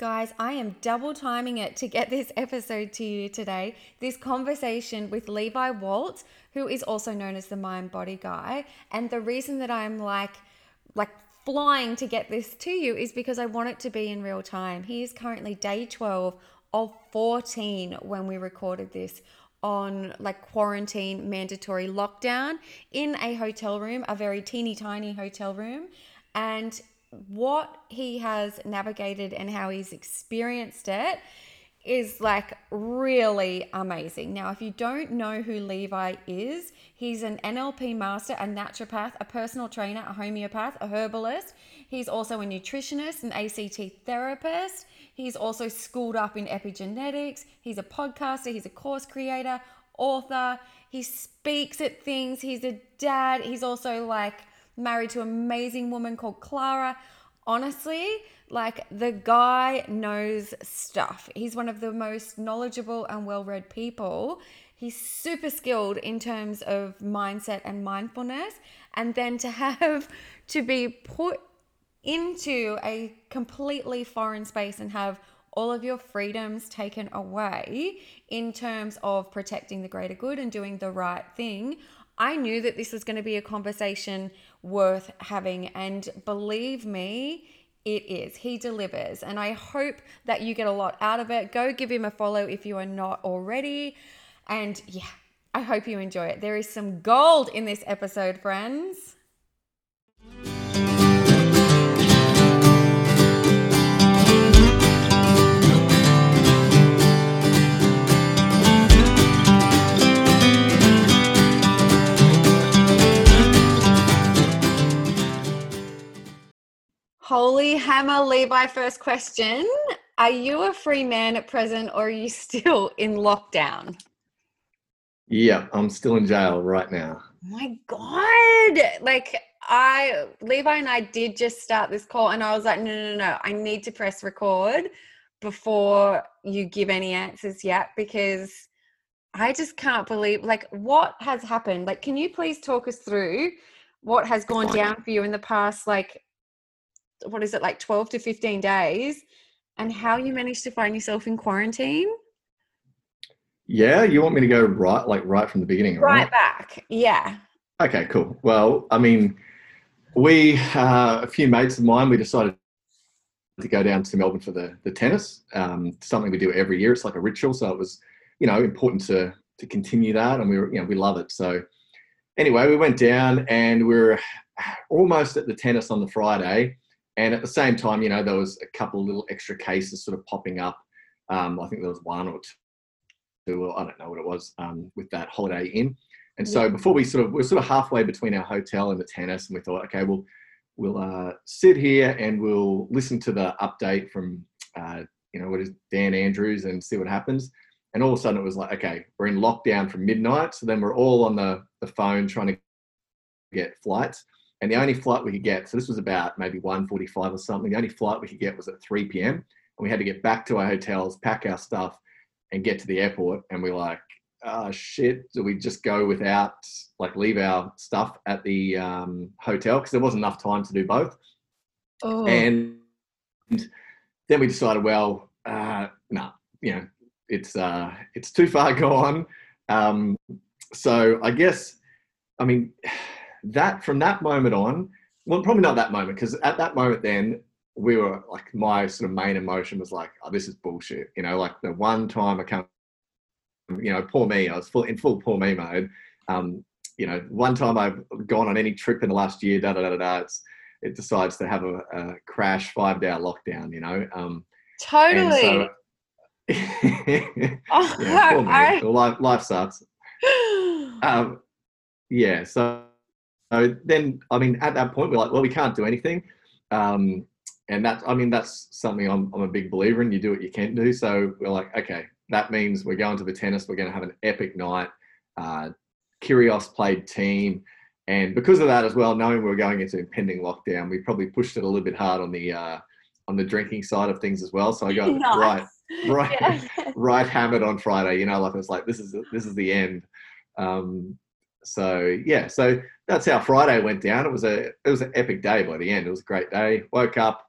Guys, I am double timing it to get this episode to you today. This conversation with Levi Walt, who is also known as the Mind Body Guy. And the reason that I'm like, like flying to get this to you is because I want it to be in real time. He is currently day 12 of 14 when we recorded this on like quarantine mandatory lockdown in a hotel room, a very teeny tiny hotel room. And what he has navigated and how he's experienced it is like really amazing. Now, if you don't know who Levi is, he's an NLP master, a naturopath, a personal trainer, a homeopath, a herbalist. He's also a nutritionist, an ACT therapist. He's also schooled up in epigenetics. He's a podcaster, he's a course creator, author. He speaks at things. He's a dad. He's also like married to an amazing woman called Clara. Honestly, like the guy knows stuff. He's one of the most knowledgeable and well read people. He's super skilled in terms of mindset and mindfulness. And then to have to be put into a completely foreign space and have all of your freedoms taken away in terms of protecting the greater good and doing the right thing. I knew that this was going to be a conversation worth having. And believe me, it is. He delivers. And I hope that you get a lot out of it. Go give him a follow if you are not already. And yeah, I hope you enjoy it. There is some gold in this episode, friends. Hammer, Levi. First question Are you a free man at present or are you still in lockdown? Yeah, I'm still in jail right now. My God. Like, I, Levi and I did just start this call and I was like, no, no, no, I need to press record before you give any answers yet because I just can't believe, like, what has happened? Like, can you please talk us through what has gone down for you in the past, like, what is it like 12 to 15 days and how you managed to find yourself in quarantine? Yeah you want me to go right like right from the beginning right, right? back yeah. Okay cool. Well i mean we uh, a few mates of mine we decided to go down to melbourne for the the tennis um, something we do every year. It's like a ritual so it was you know important to to continue that and we were you know we love it. So anyway we went down and we are almost at the tennis on the friday and at the same time, you know, there was a couple little extra cases sort of popping up. Um, I think there was one or two, or I don't know what it was, um, with that Holiday Inn. And so before we sort of, we are sort of halfway between our hotel and the tennis, and we thought, okay, we'll we'll uh, sit here and we'll listen to the update from, uh, you know, what is Dan Andrews and see what happens. And all of a sudden, it was like, okay, we're in lockdown from midnight. So then we're all on the the phone trying to get flights. And the only flight we could get, so this was about maybe 1.45 or something, the only flight we could get was at 3 p.m. And we had to get back to our hotels, pack our stuff, and get to the airport. And we're like, oh shit, do we just go without, like, leave our stuff at the um, hotel? Because there wasn't enough time to do both. Oh. And then we decided, well, uh, no, nah, you know, it's uh, it's too far gone. Um, so I guess, I mean, that from that moment on, well, probably not that moment because at that moment then we were like my sort of main emotion was like, oh, this is bullshit. You know, like the one time I can't, you know, poor me, I was full in full poor me mode. Um, you know, one time I've gone on any trip in the last year, da da da da da. It's, it decides to have a, a crash five day lockdown. You know, um, totally. So, oh, yeah, poor me. I... Life, life sucks. Um, yeah, so so then, I mean, at that point, we're like, well, we can't do anything. Um, and that, I mean, that's something I'm, I'm a big believer in. You do what you can do. So we're like, okay, that means we're going to the tennis. We're going to have an epic night. Uh, Kyrgios played Thiem. And because of that as well, knowing we were going into impending lockdown, we probably pushed it a little bit hard on the uh, on the drinking side of things as well. So I got nice. right, right, yeah. right hammered on Friday. You know, like I was like, this is this is the end. Um, so yeah, so that's how Friday went down. It was a it was an epic day by the end. It was a great day. Woke up,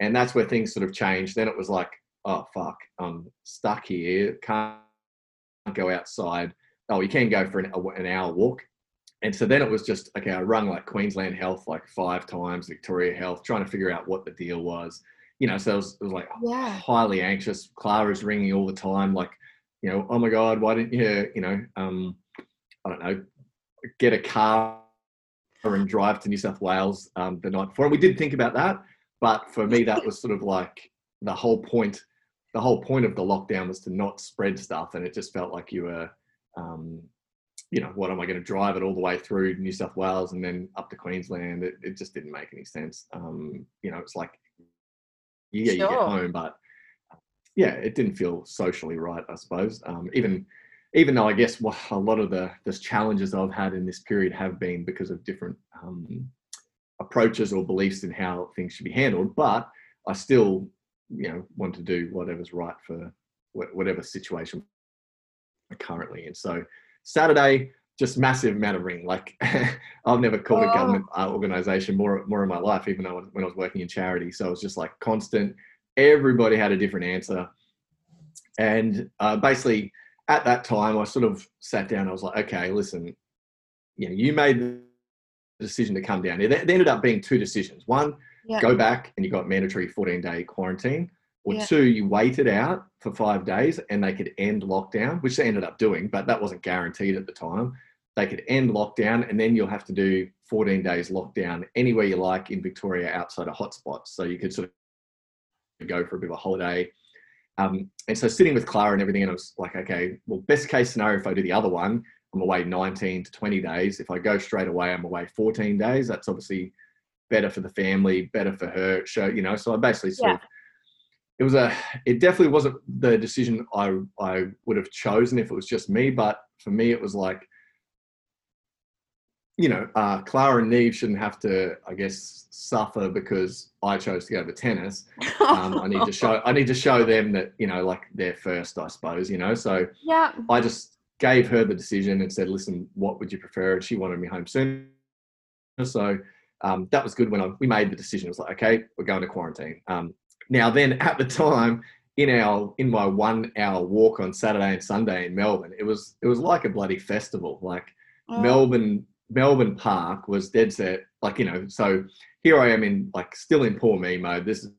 and that's where things sort of changed. Then it was like, oh fuck, I'm stuck here, can't go outside. Oh, you can go for an, an hour walk. And so then it was just okay. I rung like Queensland Health like five times, Victoria Health, trying to figure out what the deal was. You know, so it was, it was like Yeah. highly anxious. Clara's ringing all the time, like, you know, oh my god, why didn't you, you know, um, I don't know, get a car and drive to New South Wales um, the night before. And we did think about that, but for me, that was sort of like the whole point. The whole point of the lockdown was to not spread stuff, and it just felt like you were, um, you know, what am I going to drive it all the way through New South Wales and then up to Queensland? It, it just didn't make any sense. Um, you know, it's like, yeah, you get home, but yeah, it didn't feel socially right, I suppose. Um, even even though I guess what a lot of the the challenges I've had in this period have been because of different um, approaches or beliefs in how things should be handled, but I still, you know, want to do whatever's right for wh- whatever situation I'm currently in. So Saturday, just massive amount of ring. Like I've never called a Oh. government uh, organization more more in my life, even though when I was working in charity. So it was just like constant. Everybody had a different answer, and uh, basically at that time, I sort of sat down. I was like, okay, listen, you know, you made the decision to come down here. There there ended up being two decisions. One, Yeah. go back and you got mandatory 14 day quarantine, or Yeah. two, you waited out for five days and they could end lockdown, which they ended up doing, but that wasn't guaranteed at the time. They could end lockdown and then you'll have to do 14 days lockdown anywhere you like in Victoria outside of hotspots. So you could sort of go for a bit of a holiday. Um, and so sitting with Clara and everything, and I was like, okay, well, best case scenario, if I do the other one, I'm away 19 to 20 days. If I go straight away, I'm away 14 days. That's obviously better for the family, better for her. Show, you know. So I basically sort Yeah. of, it was a, it definitely wasn't the decision I I would have chosen if it was just me. But for me, it was like, you know, uh, Clara and Neve shouldn't have to, I guess, suffer because I chose to go to tennis. Um, I need to show I need to show them that you know like they're first I suppose you know? So yeah. I just gave her the decision and said listen what would you prefer? And she wanted me home soon so um, that was good when I, we made the decision. It was like okay we're going to quarantine. Um, now then at the time in our in my one hour walk on Saturday and Sunday in Melbourne it was it was like a bloody festival. Like Oh, Melbourne Melbourne Park was dead set like you know so here I am in like still in poor me mode this is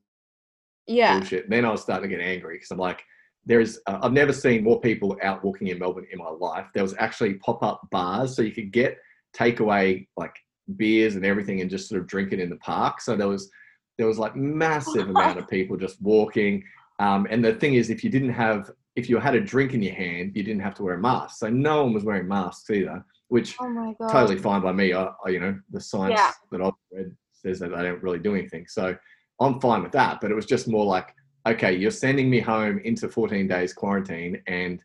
Yeah. bullshit. And then I was starting to get angry because I'm like, there's, uh, I've never seen more people out walking in Melbourne in my life. There was actually pop up bars, so you could get takeaway like beers and everything and just sort of drink it in the park. So there was, there was like massive amount of people just walking. Um, and the thing is, if you didn't have, if you had a drink in your hand, you didn't have to wear a mask. So no one was wearing masks either, which Oh totally fine by me. I, I you know, the science Yeah. that I've read says that they don't really do anything. So I'm fine with that. But it was just more like, okay, you're sending me home into 14 days quarantine, and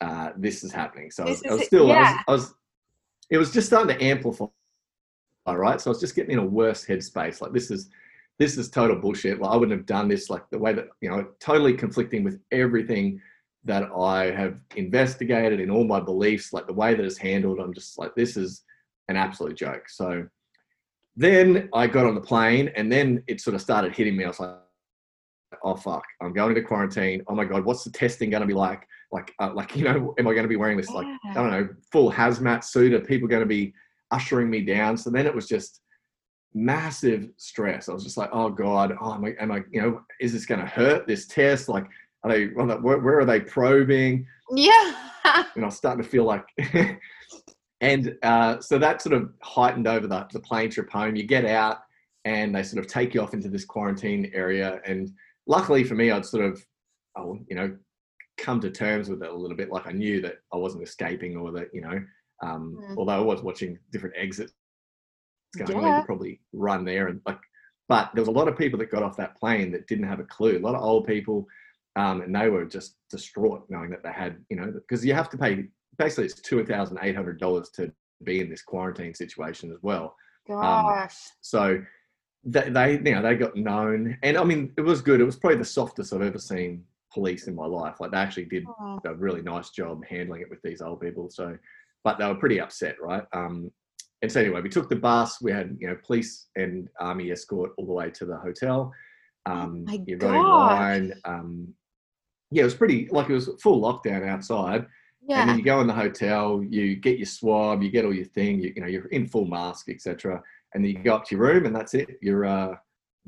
uh, this is happening. So I was, I was still, I, was, I was, it was just starting to amplify, right? So I was just getting in a worse headspace. Like this is, this is total bullshit. Like I wouldn't have done this. Like the way that you know, totally conflicting with everything that I have investigated in all my beliefs, like the way that it's handled. I'm just like, this is an absolute joke. So then I got on the plane and then it sort of started hitting me. I was like, oh fuck, I'm going into quarantine. Oh my God, what's the testing going to be like? Like, uh, like, you know, am I going to be wearing this, like, I don't know, full hazmat suit? Are people going to be ushering me down? So then it was just massive stress. I was just like, oh God, oh, am I, am I you know, is this going to hurt this test? Like, are they, where, where are they probing? Yeah. and I was starting to feel like, and uh, so that sort of heightened over the, the plane trip home. You get out and they sort of take you off into this quarantine area. And luckily for me, I'd sort of, oh, you know, come to terms with it a little bit. Like I knew that I wasn't escaping or that, you know, um, Mm. although I was watching different exits going, Yeah. to probably run there and like, but there was a lot of people that got off that plane that didn't have a clue. A lot of old people, um, and they were just distraught knowing that they had, you know, because you have to pay. Basically, it's two thousand eight hundred dollars to be in this quarantine situation as well. Gosh. So they, they, you know, they got known, and I mean, it was good. It was probably the softest I've ever seen police in my life. Like they actually did Oh, a really nice job handling it with these old people. So, but they were pretty upset, right? Um, and so anyway, we took the bus. We had you know police and army escort all the way to the hotel. Um, my you're running God. line. Um, yeah, it was pretty like it was full lockdown outside. And then you go in the hotel, you get your swab, you get all your thing, you, you know, you're in full mask, etc. And then you go up to your room, and that's it. You're uh,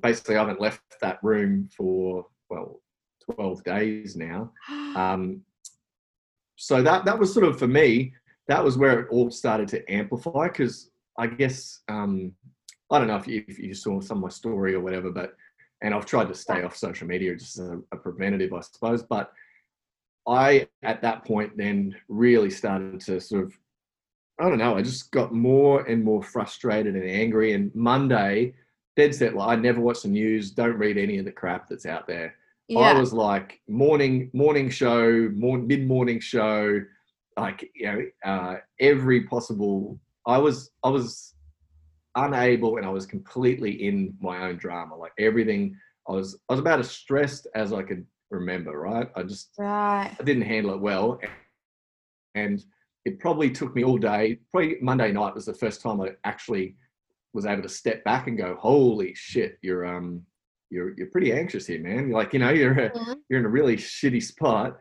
basically I haven't left that room for well, twelve days now. Um, so that that was sort of for me. That was where it all started to amplify because I guess um, I don't know if you, if you saw some of my story or whatever, but and I've tried to stay off social media just as a, a preventative, I suppose. But I at that point then really started to sort of I don't know. I just got more and more frustrated and angry. And Monday, dead set. Like I never watch the news. Don't read any of the crap that's out there. I was like morning morning show, more, mid morning show, like you know uh, every possible. I was I was unable and I was completely in my own drama. Like everything, I was I was about as stressed as I could remember. Right, I just right. I didn't handle it well, and it probably took me all day. Probably Monday night was the first time I actually was able to step back and go, "Holy shit, you're um, you're you're pretty anxious here, man. You're like, you know, you're a, Mhm. you're in a really shitty spot."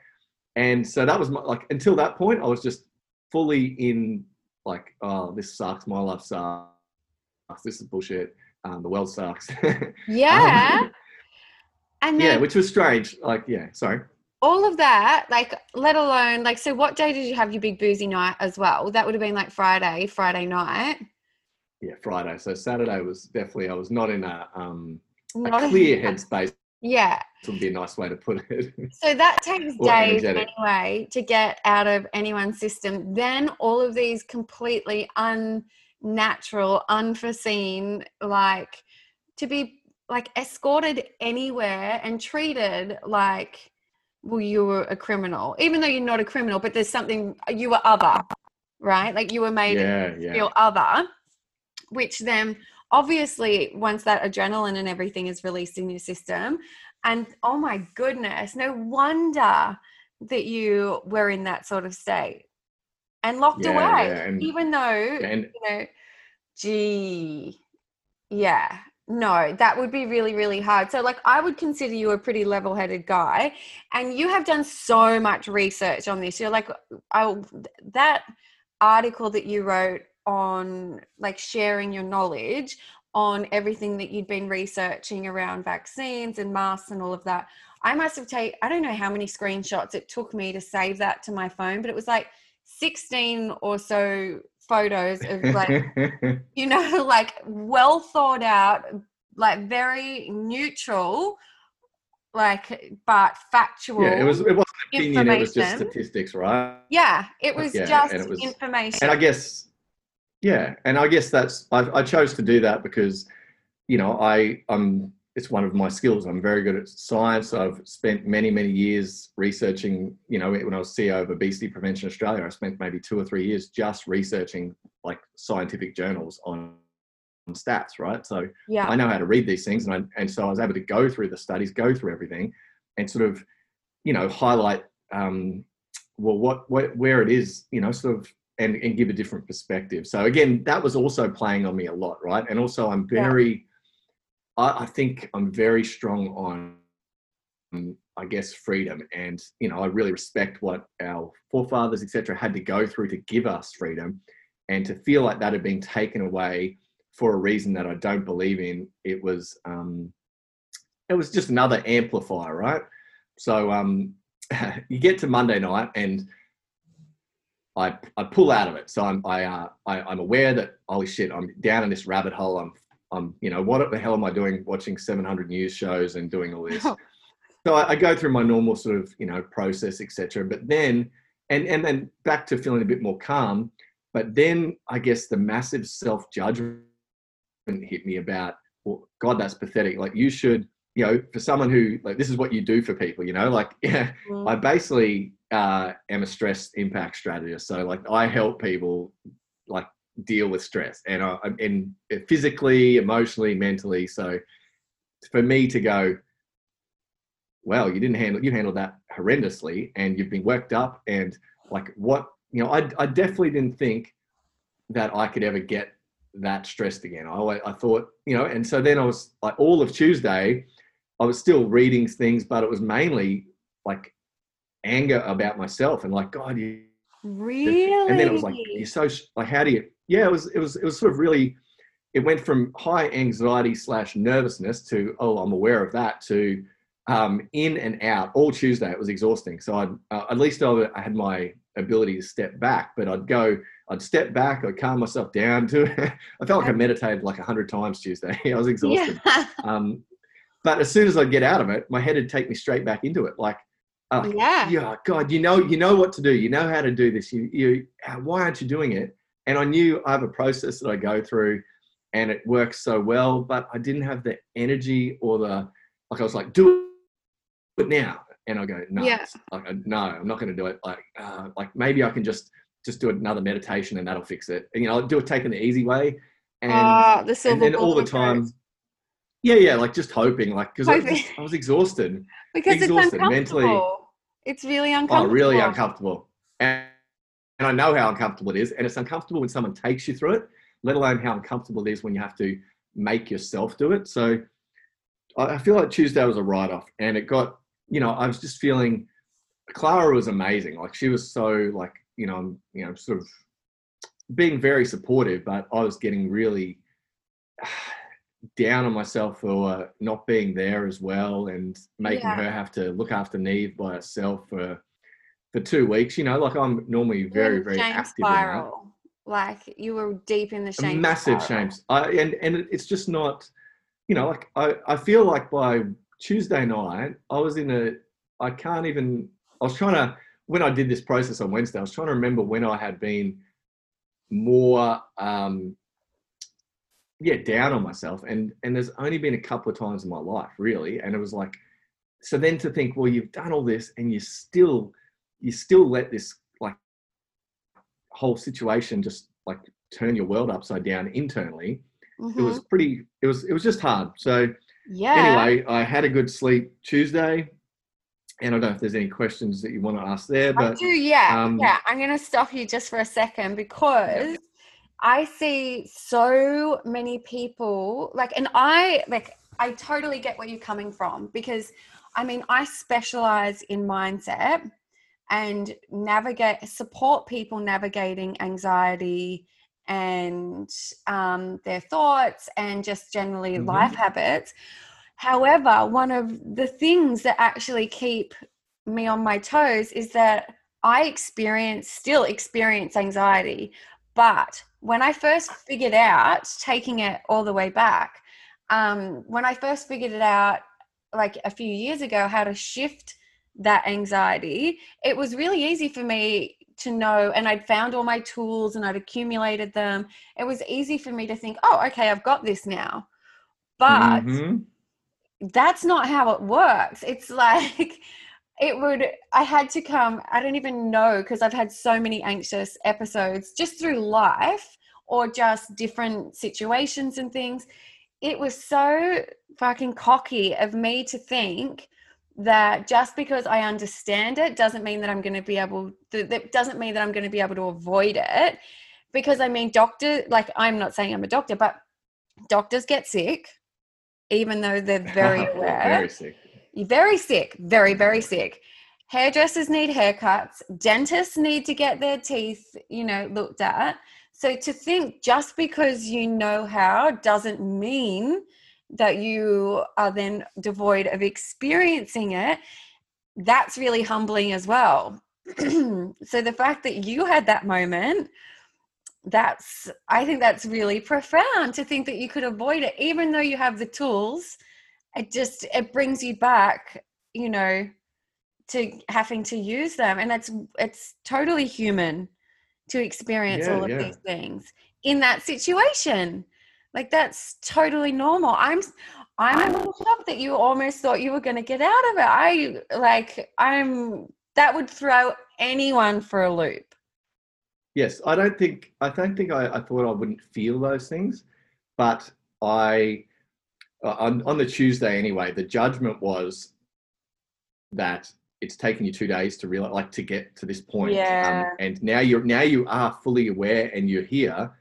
And so that was my, like until that point, I was just fully in like, "Oh, this sucks. My life sucks. This is bullshit. Um, the world sucks." Yeah. Um, and yeah, which was strange. Like, yeah, sorry. all of that, like, let alone, like, so what day did you have your big boozy night as well? That would have been like Friday, Friday night. Yeah, Friday. So Saturday was definitely I was not in a um Not a clear headspace Yeah. would be a nice way to put it. So that takes days energetic. anyway to get out of anyone's system. Then all of these completely unnatural, unforeseen, like to be like escorted anywhere and treated like, well, you were a criminal, even though you're not a criminal, but there's something you were other, right? Like you were made yeah, to yeah. feel other, which then obviously once that adrenaline and everything is released in your system, and oh my goodness, no wonder that you were in that sort of state and locked Yeah, away, yeah, and- even though And you know, gee, yeah, no, that would be really, really hard. So, like, I would consider you a pretty level headed guy, and you have done so much research on this. You're like, oh, that article that you wrote on like sharing your knowledge on everything that you'd been researching around vaccines and masks and all of that. I must have taken, I don't know how many screenshots it took me to save that to my phone, but it was like 16 or so photos of like you know, like well thought out, like very neutral, like but factual. yeah, it was it wasn't opinion, it was just statistics, right? Yeah, it was Yeah, just and it was- information. And I guess yeah, and I guess that's I, I chose to do that because you know I I'm it's one of my skills. I'm very good at science. I've spent many many years researching. You know, when I was CEO of Obesity Prevention Australia, I spent maybe two or three years just researching like scientific journals on, on stats. Right, so yeah, I know how to read these things, and I, and so I was able to go through the studies, go through everything, and sort of, you know, highlight um, well what, what where it is, you know, sort of, and and give a different perspective. So again, that was also playing on me a lot, right? And also, I'm Yeah. I, I think I'm very strong on, um, I guess, freedom, and you know, I really respect what our forefathers, etc., had to go through to give us freedom, and to feel like that had been taken away for a reason that I don't believe in, it was um, it was just another amplifier, right? So um, you get to Monday night and I I pull out of it. So I'm I, uh, I I'm aware that holy shit, I'm down in this rabbit hole. I'm I'm you know what the hell am I doing watching 700 news shows and doing all this? so I, I go through my normal sort of you know process, etc. But then and and then back to feeling a bit more calm. But then I guess the massive self judgment hit me about, well, God, that's pathetic. Like you should, you know, for someone who like this is what you do for people, you know, like yeah, Mm. I basically uh, am a stress impact strategist. So like I help people like deal with stress and uh, I, and physically, emotionally, mentally. So for me to go, well, you didn't handle you handled that horrendously, and you've been worked up, and like what you know, I I definitely didn't think that I could ever get that stressed again. I always, I thought you know, and so then I was like all of Tuesday. I was still reading things, but it was mainly like anger about myself and like, God, you Really? and then it was like you're so like how do you yeah it was it was it was sort of really it went from high anxiety slash nervousness to oh i'm aware of that to um, in and out all tuesday it was exhausting so i'd uh, at least I, had my ability to step back but i'd go i'd step back i'd calm myself down to i felt like i meditated like a 100 times tuesday i was exhausted yeah. um, but as soon as i'd get out of it my head would take me straight back into it like uh, yeah. yeah, God, you know, you know what to do. You know how to do this. You, you, uh, why aren't you doing it? And I knew I have a process that I go through, and it works so well. But I didn't have the energy or the like. I was like, do it now, and I go, no, Yeah. like, uh, no, I'm not going to do it. Like, uh, like maybe I can just just do another meditation and that'll fix it. And you know, I'll do it taking the easy way, and Ah, the silver and then all the time. Yeah, yeah, like just hoping, like because I, I was exhausted. because it's exhausted, mentally- It's really uncomfortable. Oh, uncomfortable. really uncomfortable. And, and I know how uncomfortable it is. And it's uncomfortable when someone takes you through it, let alone how uncomfortable it is when you have to make yourself do it. So I feel like Tuesday was a write off. And it got, you know, I was just feeling Clara was amazing. Like she was so like, you know, you know, sort of being very supportive, but I was getting really down on myself for not being there as well and making Yeah. her have to look after Neve by herself for for two weeks. You know, like I'm normally very, very shame active spiral. Like you were deep in the shame. massive spiral. shame. I and and it's just not, you know, like I I feel like by Tuesday night I was in a I can't even I was trying to when I did this process on Wednesday I was trying to remember when I had been more um yeah down on myself and and there's only been a couple of times in my life really and it was like so then to think well you've done all this and you're still you still let this like whole situation just like turn your world upside down internally it Mhm. was pretty it was it was just hard so yeah. anyway i had a good sleep tuesday and i don't know if there's any questions that you want to ask there I but do, yeah. um, yeah. I'm going to stop you just for a second because I see so many people like, and I like, I totally get where you're coming from because I mean, I specialize in mindset and navigate, support people navigating anxiety and um, their thoughts and just generally Mhm. life habits. However, one of the things that actually keep me on my toes is that I experience still experience anxiety. But when I first figured out taking it all the way back, um, when I first figured it out like a few years ago how to shift that anxiety, it was really easy for me to know and I'd found all my tools and I'd accumulated them. It was easy for me to think, oh, okay, I've got this now. But Mhm. that's not how it works. It's like it would, I had to come, I don't even know because I've had so many anxious episodes just through life or just different situations and things. It was so fucking cocky of me to think that just because I understand it doesn't mean that I'm going to be able, that that doesn't mean that I'm going to be able to avoid it. Because I mean, doctor, like I'm not saying I'm a doctor, but doctors get sick even though they're very aware. very sick You're very sick, very, very sick. Hairdressers need haircuts. Dentists need to get their teeth, you know, looked at. So to think just because you know how doesn't mean that you are then devoid of experiencing it. That's really humbling as well. so the fact that you had that moment, that's I think that's really profound to think that you could avoid it, even though you have the tools it just it brings you back you know to having to use them and it's it's totally human to experience Yeah, all of yeah. these things in that situation like that's totally normal i'm i'm a little shocked that you almost thought you were going to get out of it i like i'm that would throw anyone for a loop Yes, I don't think I don't think I, I thought I wouldn't feel those things, but I uh, on on the Tuesday anyway. The judgment was that it's taken you two days to realize, like, to get to this point. Yeah. Um, and now you're now you are fully aware and you're here.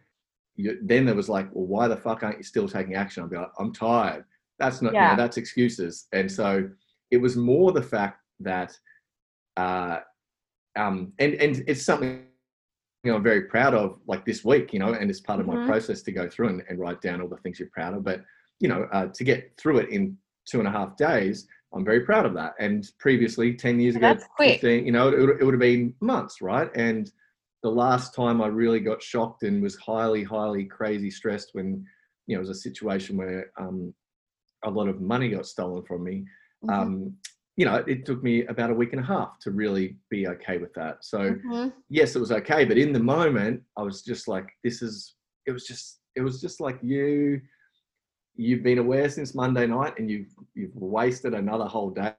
You, then there was like, well, why the fuck aren't you still taking action? I'll be like, I'm tired. that's not, Yeah. you know, that's excuses. And so it was more the fact that, uh, um, and, and it's something, you know, I'm very proud of like this week, you know, and it's part of Mhm. my process to go through and, and write down all the things you're proud of. But, you know, uh, to get through it in two and a half days, I'm very proud of that. And previously, 10 years ago, That's quick. 15, you know, it, it would have been months, right? And the last time I really got shocked and was highly, highly crazy stressed when, you know, it was a situation where um, a lot of money got stolen from me. Mhm. Um, you know, it took me about a week and a half to really be okay with that. So, Mhm. yes, it was okay, but in the moment, I was just like, this is. It was just. It was just like you. You've been aware since Monday night, and you've you've wasted another whole day.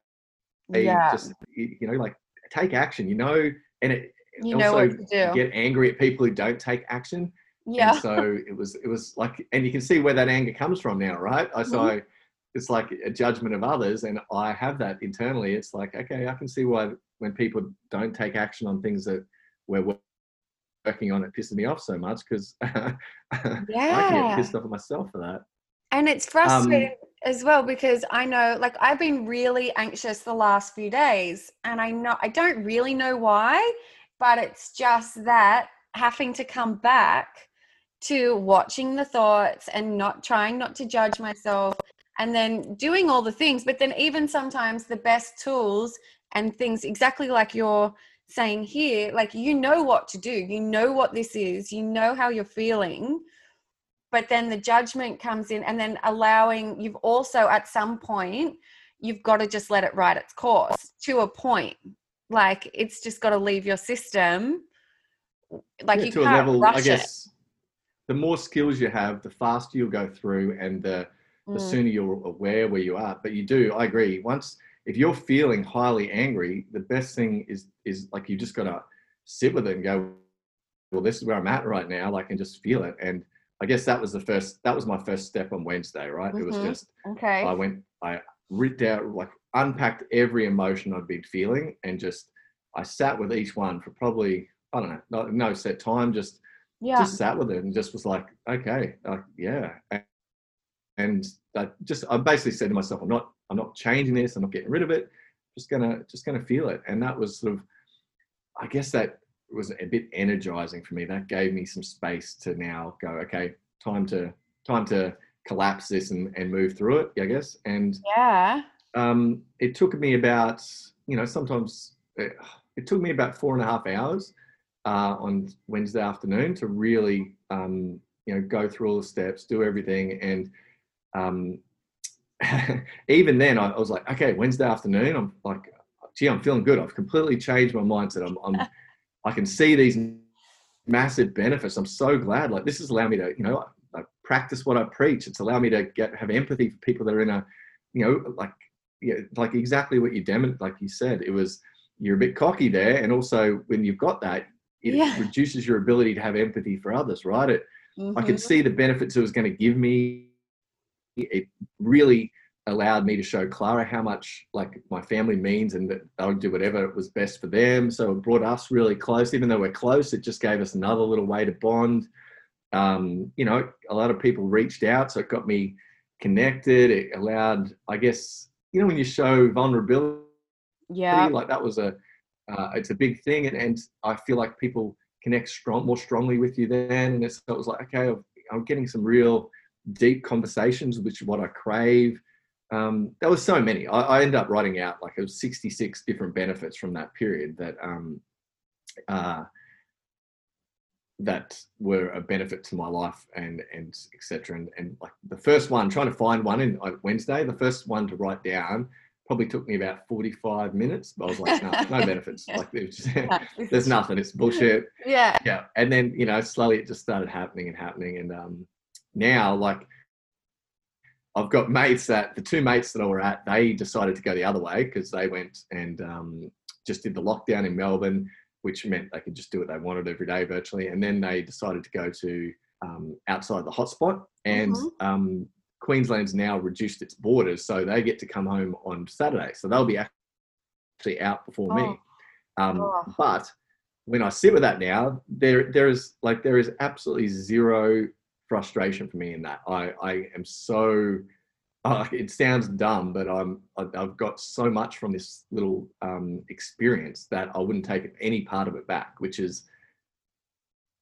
Yeah. Just you you know, like take action. You know, and it. You know what to do. Get angry at people who don't take action. yeah. And so it was. It was like, and you can see where that anger comes from now, right? I so. Mhm. I, it's like a judgment of others, and I have that internally. It's like, okay, I can see why when people don't take action on things that we're working on, it pisses me off so much because I can get pissed off at myself for that. And it's Um, frustrating as well because I know, like, I've been really anxious the last few days, and I know I don't really know why, but it's just that having to come back to watching the thoughts and not trying not to judge myself and then doing all the things. But then, even sometimes, the best tools and things, exactly like you're saying here, like, you know what to do, you know what this is, you know how you're feeling but then the judgment comes in and then allowing you've also at some point you've got to just let it ride its course to a point like it's just got to leave your system like Yeah, you to can't level, rush I guess. The more skills you have, the faster you'll go through, and the it the Mm. sooner you're aware where you are. But you do, I agree. Once if you're feeling highly angry, the best thing is is like you just gotta sit with it and go, well, this is where I'm at right now, like and just feel it. And I guess that was the first that was my first step on Wednesday, right? It was Mhm. just okay I went I ripped out like unpacked every emotion I'd been feeling and just I sat with each one for probably I don't know, no, no set time, just yeah just sat with it and just was like, okay, like, yeah. And, and I just, I basically said to myself, I'm not, I'm not changing this. I'm not getting rid of it. Just gonna, just gonna feel it. And that was sort of, I guess that was a bit energizing for me. That gave me some space to now go, okay, time to, time to collapse this and, and move through it, I guess. And yeah um, it took me about, you know, sometimes it, it took me about four and a half hours uh, on Wednesday afternoon to really, um, you know, go through all the steps, do everything. And um, even then, I, I was like, okay, Wednesday afternoon, I'm like, gee, I'm feeling good. I've completely changed my mindset. I'm, I'm I can see these massive benefits. I'm so glad. Like, this has allowed me to, you know, like, practice what I preach. It's allowed me to get have empathy for people that are in a, you know, like, yeah, like exactly what you dem like you said. It was you're a bit cocky there, and also when you've got that, it Yeah. reduces your ability to have empathy for others, right? It, I could Mhm. see the benefits it was going to give me. It really allowed me to show Clara how much like my family means and that I would do whatever was best for them. So it brought us really close. Even though we're close, it just gave us another little way to bond. Um, you know, a lot of people reached out, so it got me connected. It allowed, I guess, you know, when you show vulnerability yeah. like that was a uh, it's a big thing and, and i feel like people connect strong more strongly with you then and it's, it was like okay I'm, I'm getting some real deep conversations which is what i crave. Um, there was so many. I, I ended up writing out like it was 66 different benefits from that period that um, uh, that were a benefit to my life and and etc and, and like the first one trying to find one in like wednesday the first one to write down probably took me about 45 minutes but i was like no no benefits. Like was just, there's nothing. It's bullshit. Yeah. Yeah. And then you know slowly it just started happening and happening. And um now like i've got mates that the two mates that i were at they decided to go the other way because they went and um just did the lockdown in melbourne which meant they could just do what they wanted every day virtually and then they decided to go to um, outside the hotspot and Mhm. um, queensland's now reduced its borders so they get to come home on saturday so they'll be actually out before me um, Oh. but when I sit with that now, there there is like there is absolutely zero frustration for me in that. I I am so uh, it sounds dumb, but I'm I've got so much from this little um, experience that I wouldn't take any part of it back. Which is,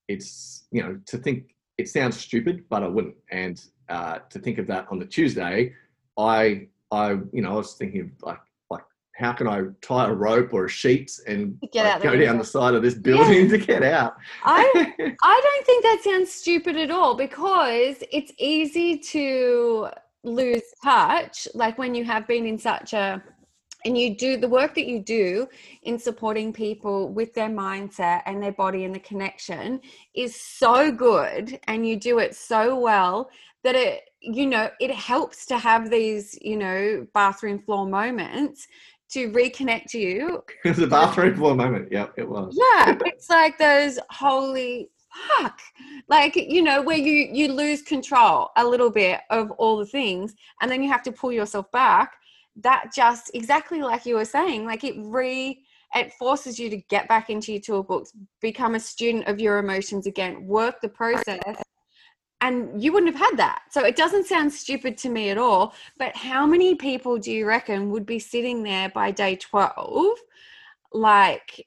it's you know to think it sounds stupid, but I wouldn't. And uh, to think of that on the Tuesday, I I you know I was thinking of like like how can I tie a rope or a sheet and like, go down the side of this building yeah. to get out? I I don't think that sounds stupid at all because it's easy to lose touch like when you have been in such a and you do the work that you do in supporting people with their mindset and their body and the connection is so good and you do it so well that it you know it helps to have these you know bathroom floor moments to reconnect you. It was a bathroom floor moment. Yeah it was. Yeah it's like those holy fuck? Like you know where you you lose control a little bit of all the things and then you have to pull yourself back. That just exactly like you were saying like it re it forces you to get back into your tool books become a student of your emotions again work the process and you wouldn't have had that. So it doesn't sound stupid to me at all but how many people do you reckon would be sitting there by day 12 like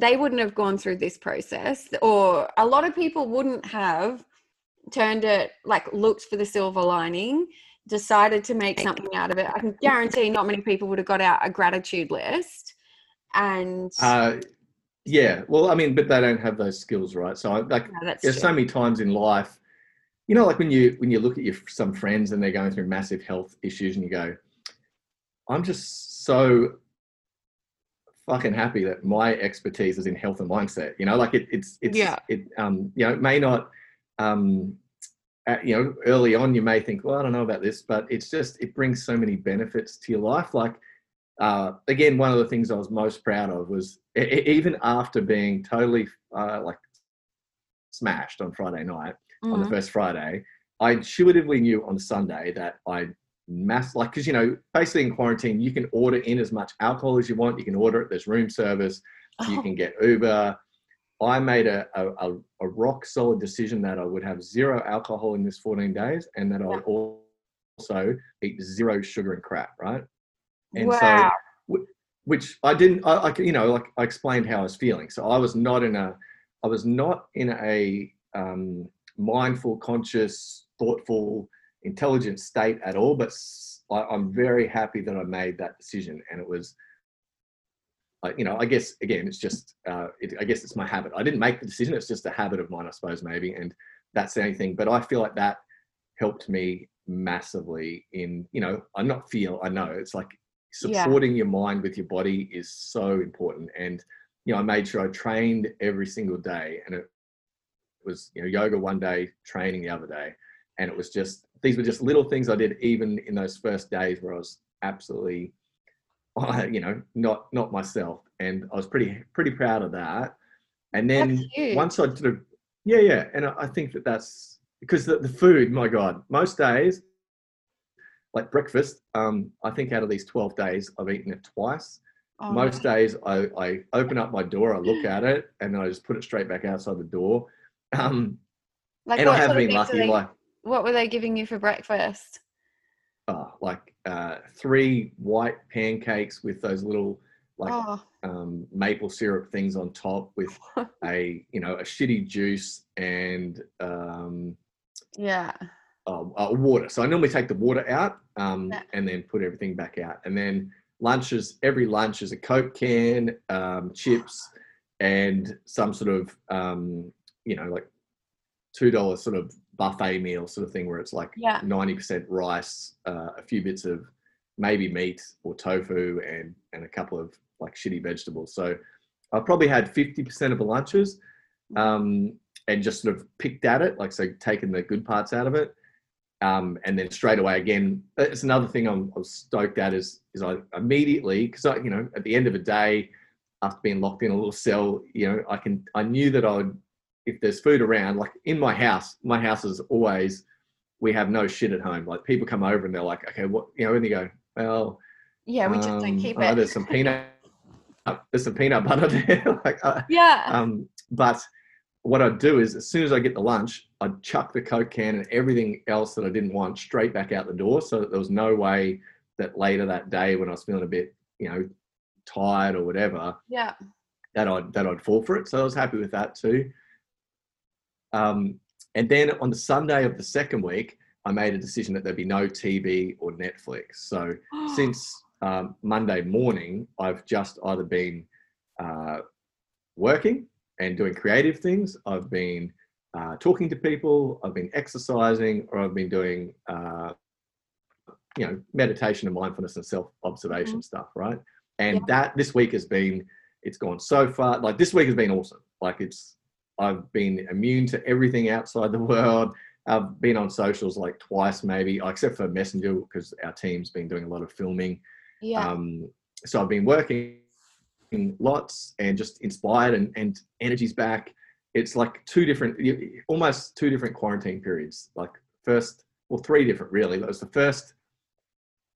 they wouldn't have gone through this process or a lot of people wouldn't have turned it like looked for the silver lining decided to make something out of it. I can guarantee not many people would have got out a gratitude list and uh, yeah well i mean but they don't have those skills right? So I, like no, there's true. so many times in life you know like when you when you look at your some friends and they're going through massive health issues and you go i'm just so fucking happy that my expertise is in health and mindset. You know, like it, it's it's yeah. it um you know it may not um at, you know early on you may think well I don't know about this, but it's just it brings so many benefits to your life. Like uh, again, one of the things I was most proud of was even after being totally uh, like smashed on Friday night mm-hmm. on the mm-hmm. first Friday, I intuitively knew on Sunday that I mass like because you know basically in quarantine you can order in as much alcohol as you want. You can order it. There's room service. Oh. you can get uber. I made a, a, a, rock solid decision that i would have zero alcohol in this 14 days and that i would also eat zero sugar and crap right? And wow. so which i didn't I, I you know like i explained how i was feeling. So i was not in a i was not in a um, mindful conscious thoughtful intelligent state at all, but I, am very happy that I made that decision. And it was, uh, you know, I guess again, it's just, uh, it, I guess it's my habit. I didn't make the decision; it's just a habit of mine, I suppose, maybe. And that's the only thing. But I feel like that helped me massively in, you know, I not feel, I know it's like supporting yeah. your mind with your body is so important. And you know, I made sure I trained every single day, and it was, you know, yoga one day, training the other day, and it was just these were just little things I did even in those first days where I was absolutely, you know, not not myself, and I was pretty pretty proud of that. And then once I sort of, yeah, yeah, and I think that that's because the, the food, my God, most days, like breakfast, um, I think out of these twelve days, I've eaten it twice. Oh, most days, I, I open up my door, I look at it, and then I just put it straight back outside the door. Um, like and I have been lucky, like what were they giving you for breakfast? Oh, like uh, three white pancakes with those little like oh. um, maple syrup things on top with a you know a shitty juice and um, yeah uh, uh, water. So I normally take the water out um, yeah. and then put everything back out. And then lunches, every lunch is a Coke can, um, chips, and some sort of um, you know like two dollars sort of buffet meal sort of thing where it's like yeah. 90% rice, uh, a few bits of maybe meat or tofu and, and a couple of like shitty vegetables. So I probably had 50% of the lunches mm. um, and just sort of picked at it, like so taking the good parts out of it. Um, and then straight away again, it's another thing I'm, I'm stoked at is, is I immediately, because I, you know, at the end of the day, after being locked in a little cell, you know, I can, I knew that I would if there's food around, like in my house, my house is always we have no shit at home. Like people come over and they're like, okay, what you know, and they go, well, yeah, we um, just don't keep it. there's some peanut, there's some peanut butter there. like, uh, yeah. Um, but what I'd do is as soon as I get the lunch, I'd chuck the Coke can and everything else that I didn't want straight back out the door. So that there was no way that later that day when I was feeling a bit, you know, tired or whatever, yeah, that I'd that I'd fall for it. So I was happy with that too. Um, and then on the Sunday of the second week, I made a decision that there'd be no TV or Netflix. So since um, Monday morning, I've just either been uh, working and doing creative things. I've been uh, talking to people. I've been exercising, or I've been doing, uh, you know, meditation and mindfulness and self-observation mm-hmm. stuff, right? And yeah. that this week has been, it's gone so far. Like this week has been awesome. Like it's, I've been immune to everything outside the world. I've been on socials like twice, maybe, except for Messenger, because our team's been doing a lot of filming. Yeah. Um, so I've been working lots and just inspired and, and energy's back. It's like two different, almost two different quarantine periods. Like first, well, three different really. That was the first,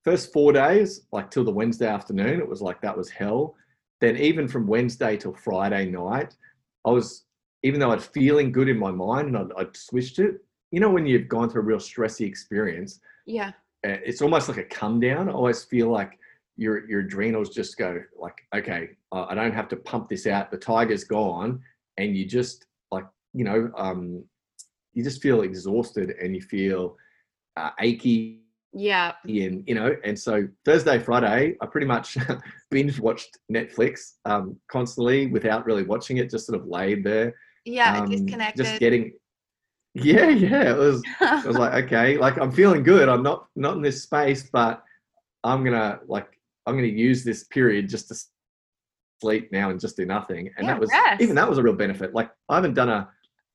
first four days, like till the Wednesday afternoon. It was like that was hell. Then even from Wednesday till Friday night, I was, even though I'd feeling good in my mind and I'd, I'd switched it. You know when you've gone through a real stressy experience. Yeah. It's almost like a come down. I always feel like your your adrenals just go like, okay, uh, I don't have to pump this out. The tiger's gone, and you just like you know, um, you just feel exhausted and you feel uh, achy. Yeah. And you know, and so Thursday, Friday, I pretty much binge watched Netflix um, constantly without really watching it. Just sort of laid there. Yeah, um, disconnected. Just getting. Yeah, yeah. It was. it was like okay, like I'm feeling good. I'm not not in this space, but I'm gonna like I'm going to use this period just to sleep now and just do nothing. And yeah, that was rest. even that was a real benefit. Like I haven't done a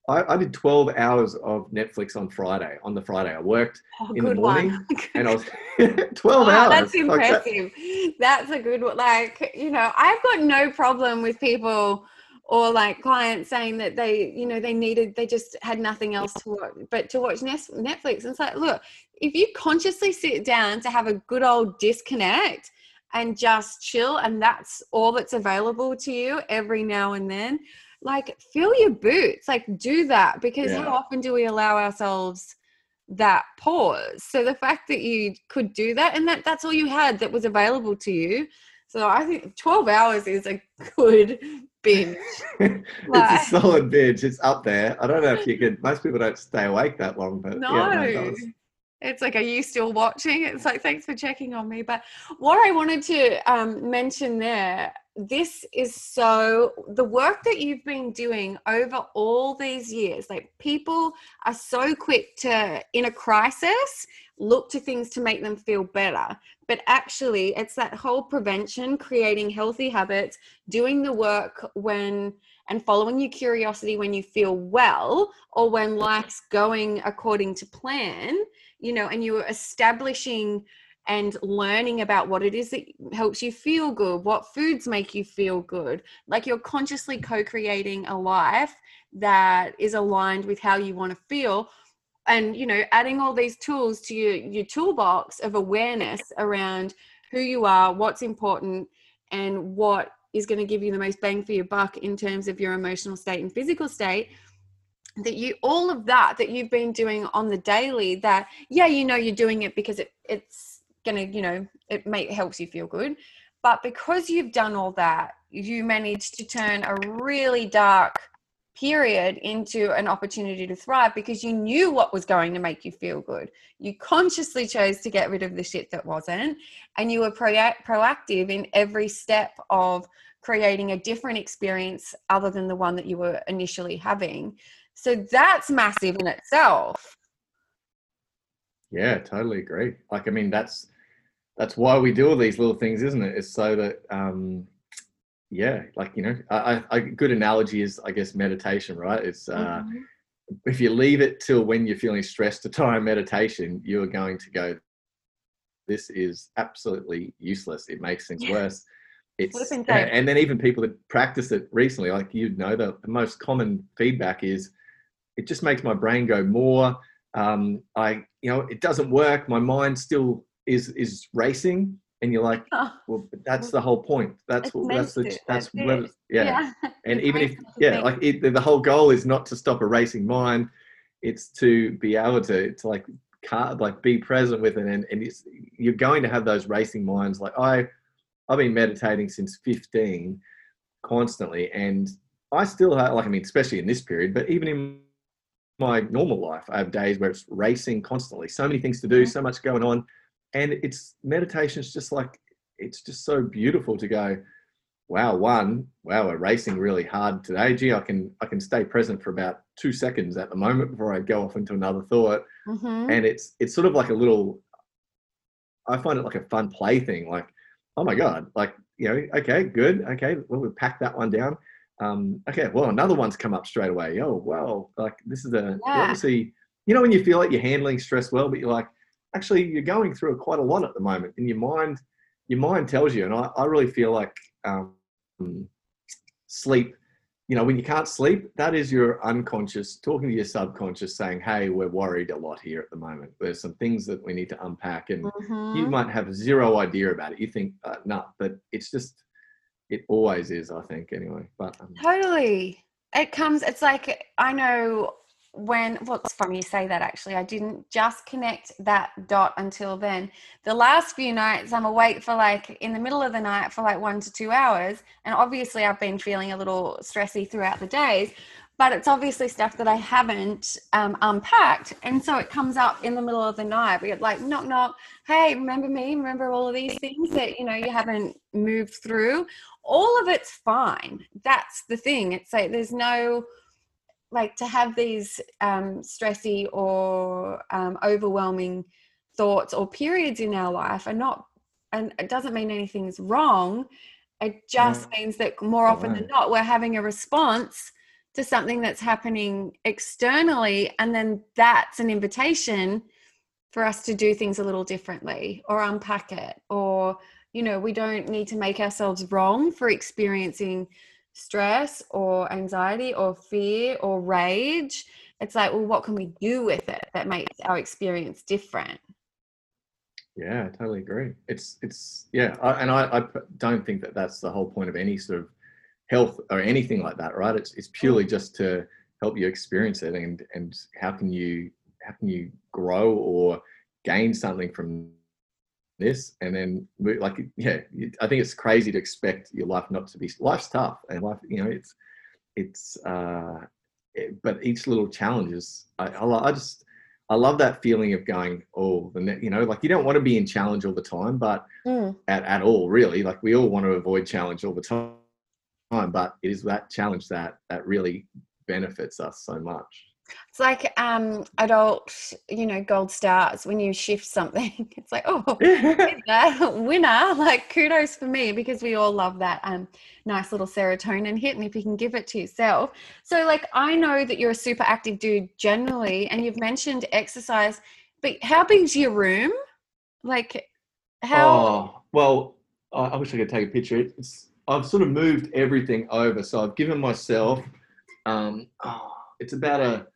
I, I did 12 hours of Netflix on Friday. On the Friday, I worked oh, in the morning, and I was 12 hours. That's impressive. Like, that's a good one. Like you know, I've got no problem with people or like clients saying that they you know they needed they just had nothing else to watch but to watch netflix. And it's like look if you consciously sit down to have a good old disconnect and just chill and that's all that's available to you every now and then like fill your boots like do that because yeah. how often do we allow ourselves that pause? So the fact that you could do that and that that's all you had that was available to you. So i think 12 hours is a good binge it's like, a solid binge it's up there i don't know if you could most people don't stay awake that long but no, yeah, no it's like, are you still watching? It's like, thanks for checking on me. But what I wanted to um, mention there, this is so the work that you've been doing over all these years. Like, people are so quick to, in a crisis, look to things to make them feel better. But actually, it's that whole prevention, creating healthy habits, doing the work when and following your curiosity when you feel well or when life's going according to plan you know, and you're establishing and learning about what it is that helps you feel good, what foods make you feel good. Like you're consciously co creating a life that is aligned with how you want to feel. And, you know, adding all these tools to your, your toolbox of awareness around who you are, what's important, and what is going to give you the most bang for your buck in terms of your emotional state and physical state that you all of that that you've been doing on the daily that yeah you know you're doing it because it, it's gonna you know it may helps you feel good but because you've done all that you managed to turn a really dark period into an opportunity to thrive because you knew what was going to make you feel good. You consciously chose to get rid of the shit that wasn't, and you were pro- proactive in every step of creating a different experience other than the one that you were initially having. So that's massive in itself. Yeah, totally agree. Like, I mean, that's that's why we do all these little things, isn't it? It's so that, um, yeah, like you know, a, good analogy is, I guess, meditation, right? It's uh, mm-hmm. if you leave it till when you're feeling stressed to try meditation, you are going to go. This is absolutely useless. It makes things yeah. worse it's and then even people that practice it recently like you know the, the most common feedback is it just makes my brain go more. Um, I, you know, it doesn't work. My mind still is is racing. and you're like, Oh, well, that's the whole point. That's what that's the that's it. yeah. And even if yeah, like it, the- the whole goal is not to stop a racing mind. It's to be able to to like car, like be present with it, and and it's, you're going to have those racing minds. Like I, I've been meditating since 15, constantly, and I still have like I mean, especially in this period, but even in my normal life, I have days where it's racing constantly. So many things to do, Mhm. so much going on, and it's meditation is just like it's just so beautiful to go wow one wow we're racing really hard today gee i can i can stay present for about two seconds at the moment before i go off into another thought Mhm. and it's it's sort of like a little i find it like a fun play thing like oh my god like you know okay good okay well we packed that one down um okay well another one's come up straight away oh well like this is a Yeah. obviously you know when you feel like you're handling stress well but you're like actually you're going through quite a lot at the moment and your mind your mind tells you and i, I really feel like um sleep you know when you can't sleep that is your unconscious talking to your subconscious saying hey we're worried a lot here at the moment there's some things that we need to unpack and you Mhm. might have zero idea about it you think uh, no but it's just it always is i think anyway but um, Totally. It comes, it's like, I know when, well, it's funny you say that actually. I didn't just connect that dot until then. The last few nights, I'm awake for like in the middle of the night for like one to two hours. And obviously, I've been feeling a little stressy throughout the days, but it's obviously stuff that I haven't um, unpacked. And so it comes up in the middle of the night. We get like, knock, knock. Hey, remember me? Remember all of these things that, you know, you haven't moved through? all of it's fine. That's the thing. It's like there's no like to have these um, stressy or um, overwhelming thoughts or periods in our life are not, and it doesn't mean anything's wrong. It just means that more often than not, we're having a response to something that's happening externally, and then that's an invitation for us to do things a little differently or unpack it or you know we don't need to make ourselves wrong for experiencing stress or anxiety or fear or rage it's like well what can we do with it that makes our experience different Yeah, I totally agree. It's it's yeah, I, and I don't think that that's the whole point of any sort of health or anything like that, right? It's it's purely mm. just to help you experience it and and how can you how can you grow or gain something from this and then mo- like yeah i think it's crazy to expect your life not to be life's tough and life you know it's it's uh it, but each little challenge is I, I, I just i love that feeling of going oh the ne- you know like you don't want to be in challenge all the time but at, at all really like we all want to avoid challenge all the time but it is that challenge that that really benefits us so much it's like um adult you know gold stars when you shift something it's like oh winner like kudos for me because we all love that um nice little serotonin hit and if you can give it to yourself so like i know that you're a super active dude generally and you've mentioned exercise but how big's your room like how Oh, well, I, wish I could take a picture. It's I've sort of moved everything over, so I've given myself. Um, oh, it's about a.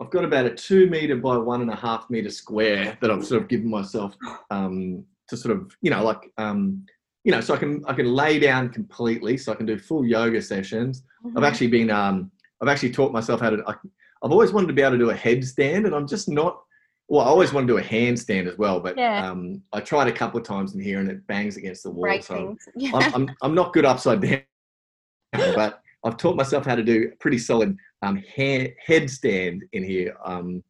I've got about a two meter by one and a half meter square that I've sort of given myself um, to sort of you know like um, you know so I can I can lay down completely, so I can do full yoga sessions. I've Mhm. actually been um, I've actually taught myself how to. I, I've always wanted to be able to do a headstand, and I'm just not. Well, I always want to do a handstand as well, but Yeah. um, I tried a couple of times in here, and it bangs against the wall. break So things yeah. I'm, I'm I'm not good upside down, but I've taught myself how to do pretty solid um, hair, headstand in here, um,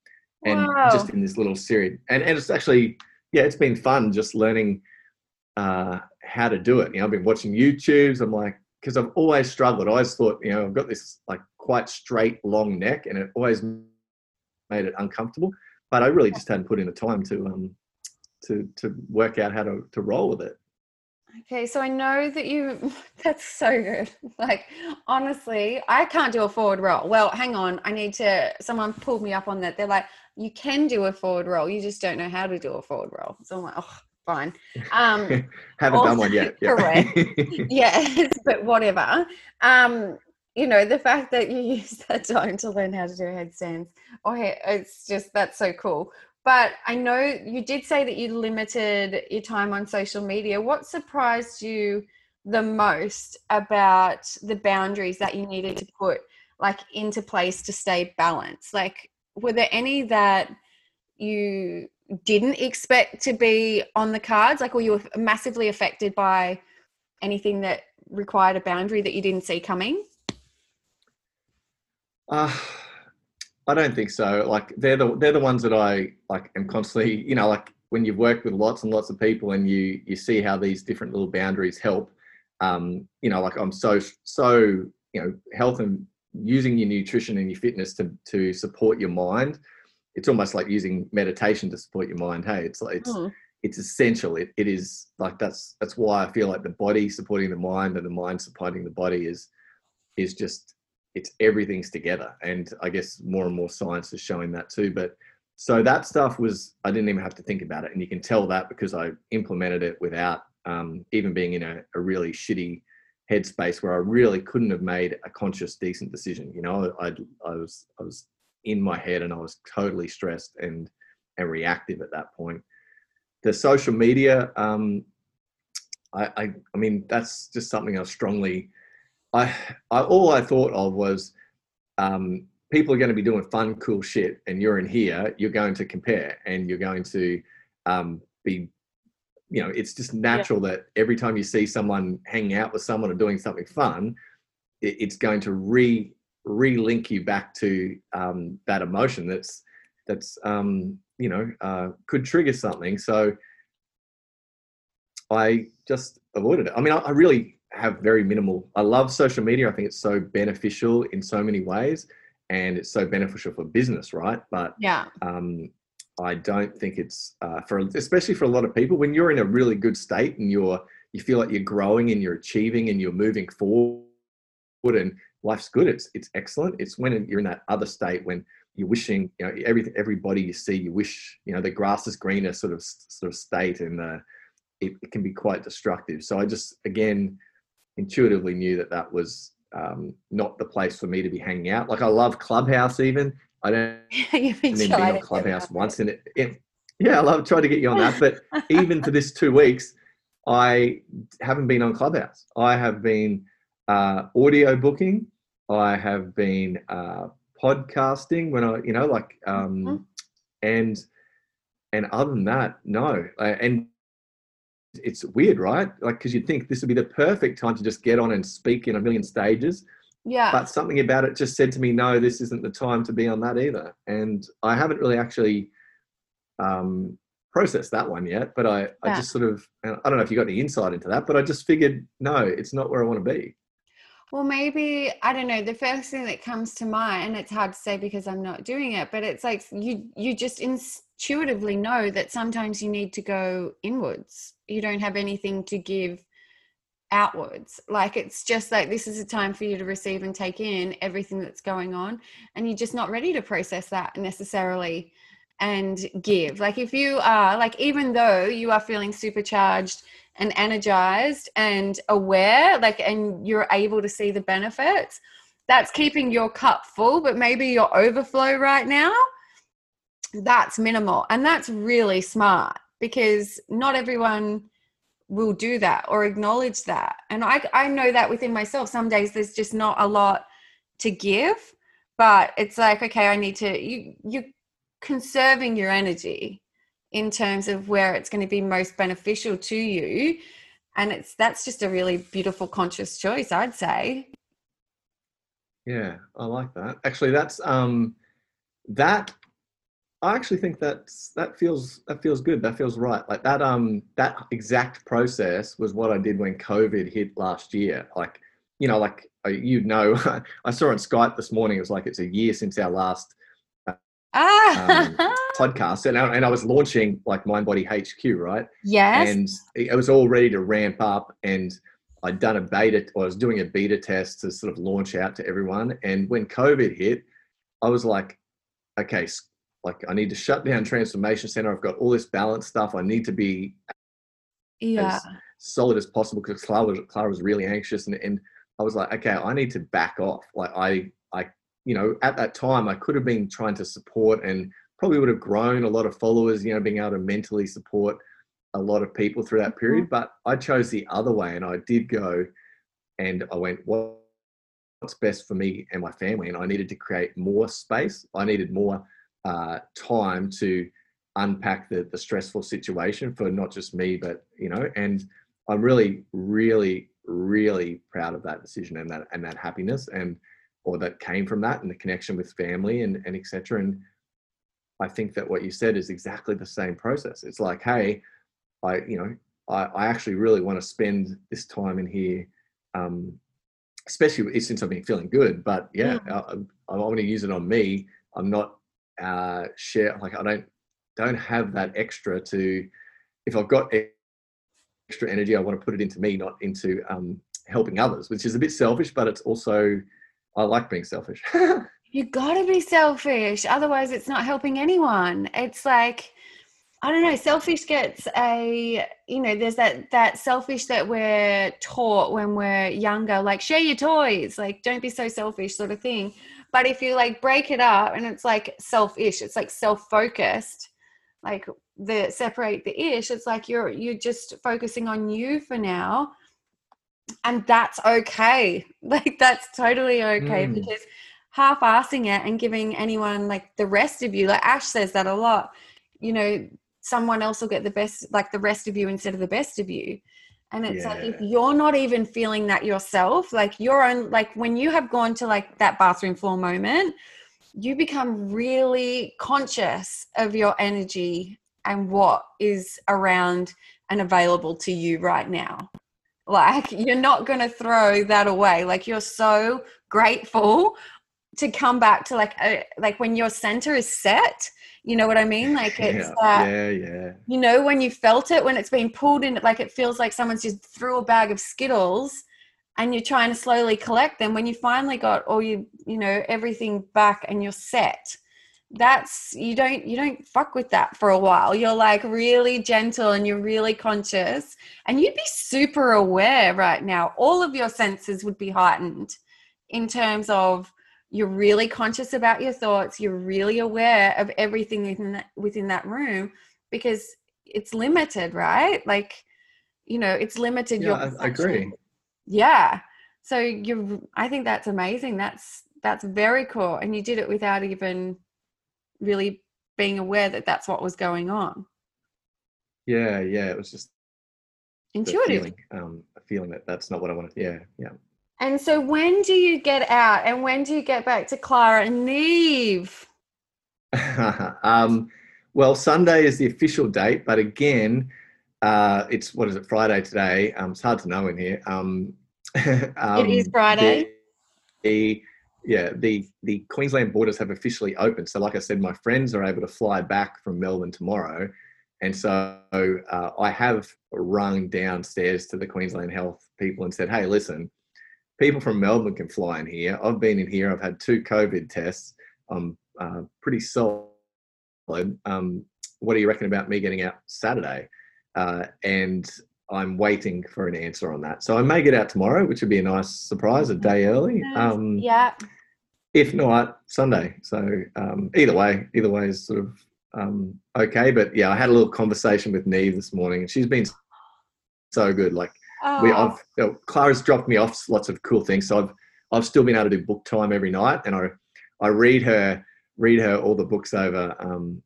and just in this little series. And and it's actually yeah, it's been fun just learning uh, how to do it. You know, I've been watching YouTubes. I'm like, because I've always struggled. I always thought, you know, I've got this like quite straight, long neck, and it always made it uncomfortable. But I really just hadn't put in the time to um to to work out how to to roll with it. Okay, so I know that you, that's so good. Like, honestly, I can't do a forward roll. Well, hang on. I need to, someone pulled me up on that. They're like, you can do a forward roll. You just don't know how to do a forward roll. So I'm like, oh, fine. Um, Haven't done one yet. Yeah. correct. yes, but whatever. Um, you know, the fact that you use that time to learn how to do headstands, oh, it's just, that's so cool. But I know you did say that you limited your time on social media. What surprised you the most about the boundaries that you needed to put like into place to stay balanced? Like, were there any that you didn't expect to be on the cards? Like, were you massively affected by anything that required a boundary that you didn't see coming? Uh, I don't think so. Like they're the they're the ones that I like am constantly, you know, like when you've worked with lots and lots of people and you you see how these different little boundaries help. Um, you know, like I'm so so you know health and using your nutrition and your fitness to to support your mind. It's almost like using meditation to support your mind. Hey, it's like it's mm. it's essential. It it is like that's that's why I feel like the body supporting the mind and the mind supporting the body is is just it's everything's together. And I guess more and more science is showing that too. But so that stuff was I didn't even have to think about it, and you can tell that because I implemented it without um, even being in a, a, really shitty headspace where I really couldn't have made a conscious, decent decision. You know, I, I was I was in my head and I was totally stressed and and reactive at that point. The social media, um, I, I, I mean, that's just something I strongly I, I all I thought of was um, people are going to be doing fun, cool shit, and you're in here. You're going to compare, and you're going to um, be, you know, it's just natural yeah. that every time you see someone hanging out with someone or doing something fun, it, it's going to re re-link you back to um, that emotion that's that's um, you know uh, could trigger something. So I just avoided it. I mean, I, I really have very minimal. I love social media. I think it's so beneficial in so many ways, and it's so beneficial for business, right? But yeah, um, I don't think it's uh, for especially for a lot of people when you're in a really good state and you're you feel like you're growing and you're achieving and you're moving forward and life's good. It's it's excellent. It's when you're in that other state when you're wishing you know every everybody you see you wish you know the grass is greener sort of sort of state and uh, it, it can be quite destructive. So I just again intuitively knew that that was um, not the place for me to be hanging out. Like I love Clubhouse even. I don't You've been on Clubhouse once and it, it, yeah, I love trying to get you on that. But even for this two weeks, I haven't been on Clubhouse. I have been uh, audio booking. I have been uh, podcasting when I, you know, like, um, mm-hmm. and and other than that, no. And it's weird, right? Like, because you'd think this would be the perfect time to just get on and speak in a million stages. Yeah. But something about it just said to me, no, this isn't the time to be on that either. And I haven't really actually um, processed that one yet. But I, yeah. I just sort of, I don't know if you got any insight into that, but I just figured, no, it's not where I want to be. Well, maybe I don't know. The first thing that comes to mind, and it's hard to say because I'm not doing it, but it's like you you just intuitively know that sometimes you need to go inwards. You don't have anything to give outwards. Like it's just like this is a time for you to receive and take in everything that's going on, and you're just not ready to process that necessarily and give. Like if you are like even though you are feeling supercharged and energized and aware like and you're able to see the benefits that's keeping your cup full but maybe your overflow right now that's minimal. And that's really smart because not everyone will do that or acknowledge that. And i i know that within myself. Some days there's just not a lot to give but it's like okay i need to you you're conserving your energy in terms of where it's going to be most beneficial to you. And it's that's just a really beautiful conscious choice i'd say. Yeah i like that. Actually that's um that i actually think that's that feels that feels good. That feels right. Like that um that exact process was what i did when covid hit last year. Like you know like you know i saw on skype this morning it was like it's a year since our last ah. um, podcast and I, and I was launching like Mind Body HQ, right? Yes. And it was all ready to ramp up and I'd done a beta, or I was doing a beta test to sort of launch out to everyone. And when COVID hit, I was like, okay, like I need to shut down Transformation Center. I've got all this balance stuff. I need to be yeah. as solid as possible because Clara was, Clara was really anxious. And, and I was like, okay, I need to back off. Like I, I, you know, at that time I could have been trying to support and probably would have grown a lot of followers, you know, being able to mentally support a lot of people through that period. But I chose the other way and I did go and I went, what, what's best for me and my family? And I needed to create more space. I needed more uh, time to unpack the, the stressful situation for not just me, but, you know, and I'm really, really, really proud of that decision and that, and that happiness and, or that came from that and the connection with family and, and etc. And I think that what you said is exactly the same process. It's like, hey, I, you know, I, I actually really want to spend this time in here, um, especially since I've been feeling good. But yeah, I, I want to use it on me. I'm not uh, share like I don't don't have that extra to. If I've got extra energy, I want to put it into me, not into um, helping others, which is a bit selfish, but it's also I like being selfish. you gotta be selfish, otherwise it's not helping anyone. It's like I don't know, selfish gets a you know, there's that that selfish that we're taught when we're younger, like share your toys, like don't be so selfish sort of thing. But if you like break it up and it's like selfish, it's like self-focused, like the separate the ish, it's like you're you're just focusing on you for now. And that's okay. Like that's totally okay mm. because half-assing it and giving anyone like the rest of you, like Ash says that a lot, you know, someone else will get the best like the rest of you instead of the best of you and it's yeah. like if you're not even feeling that yourself like your own like when you have gone to like that bathroom floor moment you become really conscious of your energy and what is around and available to you right now like you're not going to throw that away like you're so grateful to come back to like a, like when your center is set you know what I mean? Like it's yeah, that, yeah, yeah. You know, when you felt it, when it's been pulled in, like it feels like someone's just threw a bag of Skittles and you're trying to slowly collect them. When you finally got all you, you know, everything back and you're set, that's you don't you don't fuck with that for a while. You're like really gentle and you're really conscious and you'd be super aware right now. All of your senses would be heightened in terms of you're really conscious about your thoughts you're really aware of everything within that, within that room because it's limited right? Like you know it's limited yeah, I, I agree. Yeah. So you i think that's amazing. That's that's very cool and you did it without even really being aware that that's what was going on yeah yeah it was just intuitive feeling, um, a feeling that that's not what i wanted yeah yeah and so when do you get out and when do you get back to Clara and Neve? um, well, Sunday is the official date, but again, uh, it's what is it, Friday today? Um, it's hard to know in here. Um, um, it is Friday. The, the, yeah, the, the Queensland borders have officially opened. So, like I said, my friends are able to fly back from Melbourne tomorrow. And so uh, I have rung downstairs to the Queensland Health people and said, hey, listen, people from Melbourne can fly in here. I've been in here. I've had two COVID tests. I'm uh, pretty solid. Um, what do you reckon about me getting out Saturday? Uh, and I'm waiting for an answer on that. So I may get out tomorrow, which would be a nice surprise, a day early. Um, yeah. If not, Sunday. So um, either way, either way is sort of um, okay. But yeah, I had a little conversation with Neve this morning, and she's been so good. Like Oh. We, I've, you know, Clara's dropped me off lots of cool things, so I've I've still been able to do book time every night, and I I read her read her all the books over um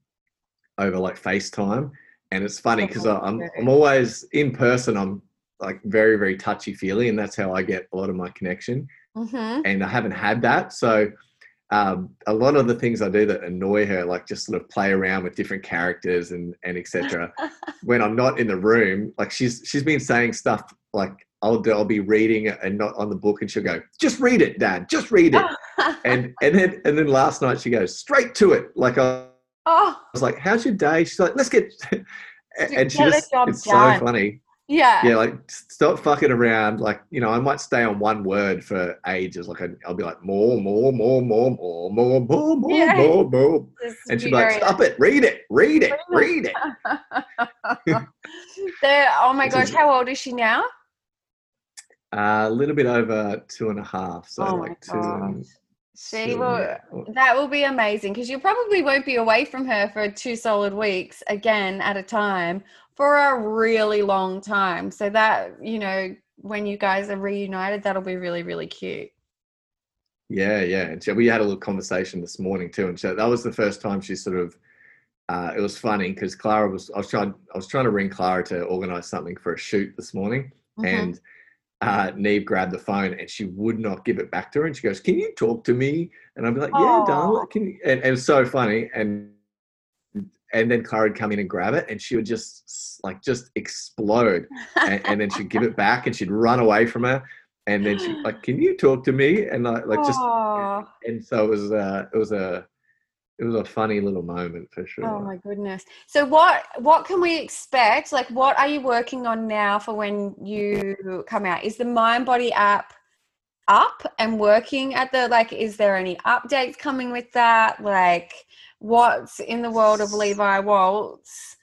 over like FaceTime, and it's funny because I'm I'm always in person. I'm like very very touchy feely, and that's how I get a lot of my connection. Mm-hmm. And I haven't had that, so um, a lot of the things I do that annoy her, like just sort of play around with different characters and and etc. when I'm not in the room, like she's she's been saying stuff like I'll I'll be reading and not on the book, and she'll go, "Just read it, Dad. Just read it." and and then and then last night she goes straight to it. Like I, oh. I was like, "How's your day?" She's like, "Let's get." and she just it's done. so funny yeah. Yeah, like stop fucking around. Like, you know, I might stay on one word for ages. Like, I'll be like, more, more, more, more, more, more, more, more, yeah. more, more. And she'd be like, stop it, read it, read it, read it. there, oh my gosh, how old is she now? Uh, a little bit over two and a half. So, oh like two. And, She will. That will be amazing because you probably won't be away from her for two solid weeks again at a time for a really long time. So that you know, when you guys are reunited, that'll be really really cute. Yeah, yeah. And so we had a little conversation this morning too, and so that was the first time she sort of. Uh, it was funny because Clara was. I was trying. I was trying to ring Clara to organise something for a shoot this morning, mm-hmm. and uh, Neve grabbed the phone and she would not give it back to her. And she goes, "Can you talk to me?" And I'd be like, "Yeah, darling." Can you? And, and it was so funny. And and then Clara would come in and grab it, and she would just like just explode. and, and, then she'd give it back, and she'd run away from her. And then she like, "Can you talk to me?" And I like just. And, and so it was. Uh, it was a it was a funny little moment for sure. Oh my goodness. So what what can we expect? Like what are you working on now for when you come out? Is the Mind Body app up and working at the like is there any updates coming with that? Like what's in the world of Levi Waltz?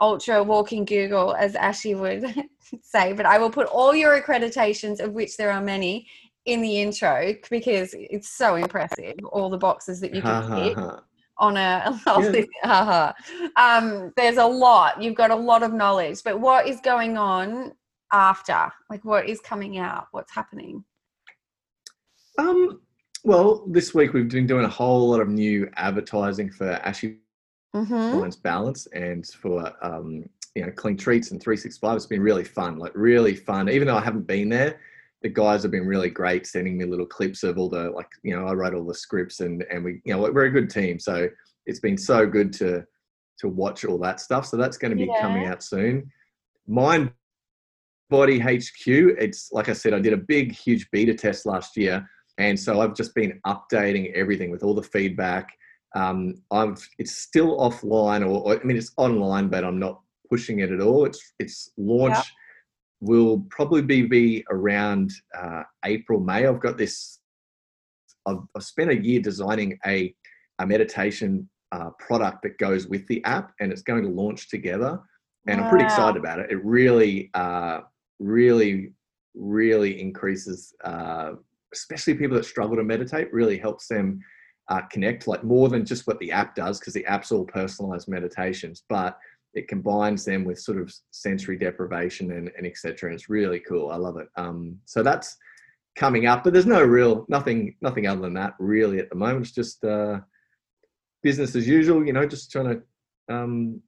Ultra walking Google as Ashy would say, but I will put all your accreditations of which there are many in the intro because it's so impressive all the boxes that you can hit on a yeah. um, there's a lot. You've got a lot of knowledge but what is going on after? Like what is coming out? What's happening? Um well this week we've been doing a whole lot of new advertising for ashy mm-hmm. balance and for um you know clean treats and 365 it's been really fun like really fun. Even though i haven't been there the guys have been really great sending me little clips of all the like you know I write all the scripts and and we you know we're a good team. So it's been so good to to watch all that stuff. So that's going to be yeah. coming out soon. Mind body hq it's like i said i did a big huge beta test last year and so i've just been updating everything with all the feedback um, i've it's still offline or, or, i mean it's online but i'm not pushing it at all it's it's launch will probably be, be around uh, April, May. I've got this, I've, I've, spent a year designing a, a meditation uh, product that goes with the app and it's going to launch together. And wow. I'm pretty excited about it. It really, uh, really, really increases, uh, especially people that struggle to meditate, really helps them uh, connect like more than just what the app does because the app's all personalized meditations. But it combines them with sort of sensory deprivation and, and etc. And it's really cool. I love it. Um, so that's coming up, but there's no real nothing nothing other than that really at the moment. It's just uh, business as usual. You know, just trying to um,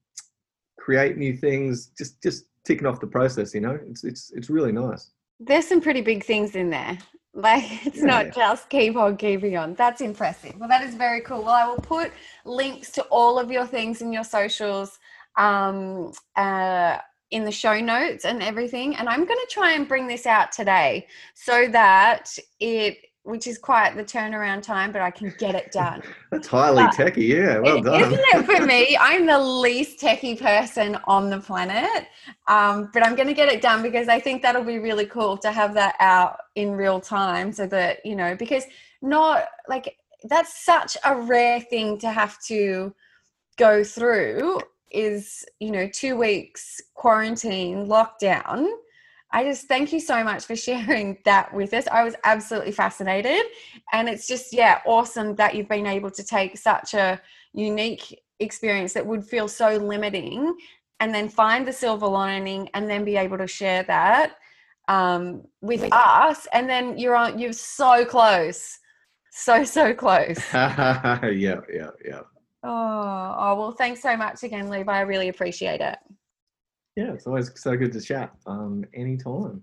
create new things. Just just ticking off the process. You know, it's it's it's really nice. There's some pretty big things in there. Like it's yeah, not just keep on keeping on. That's impressive. Well, that is very cool. Well, I will put links to all of your things in your socials um, uh, in the show notes and everything. And I'm going to try and bring this out today so that it, which is quite the turnaround time, but I can get it done. That's highly but techie, yeah. Well done. Isn't it for me? I'm the least techie person on the planet, um, but I'm going to get it done because I think that'll be really cool to have that out in real time, so that you know, because not like that's such a rare thing to have to go through is, you know, two weeks quarantine, lockdown. I just thank you so much for sharing that with us. I was absolutely fascinated. And it's just, yeah, awesome that you've been able to take such a unique experience that would feel so limiting and then find the silver lining and then be able to share that um, with us. And then you're on, you're so close. So, so close. yeah, yeah, yeah. Oh, oh, well, thanks so much again, Levi. I really appreciate it. Yeah, it's always so good to chat. Um, anytime.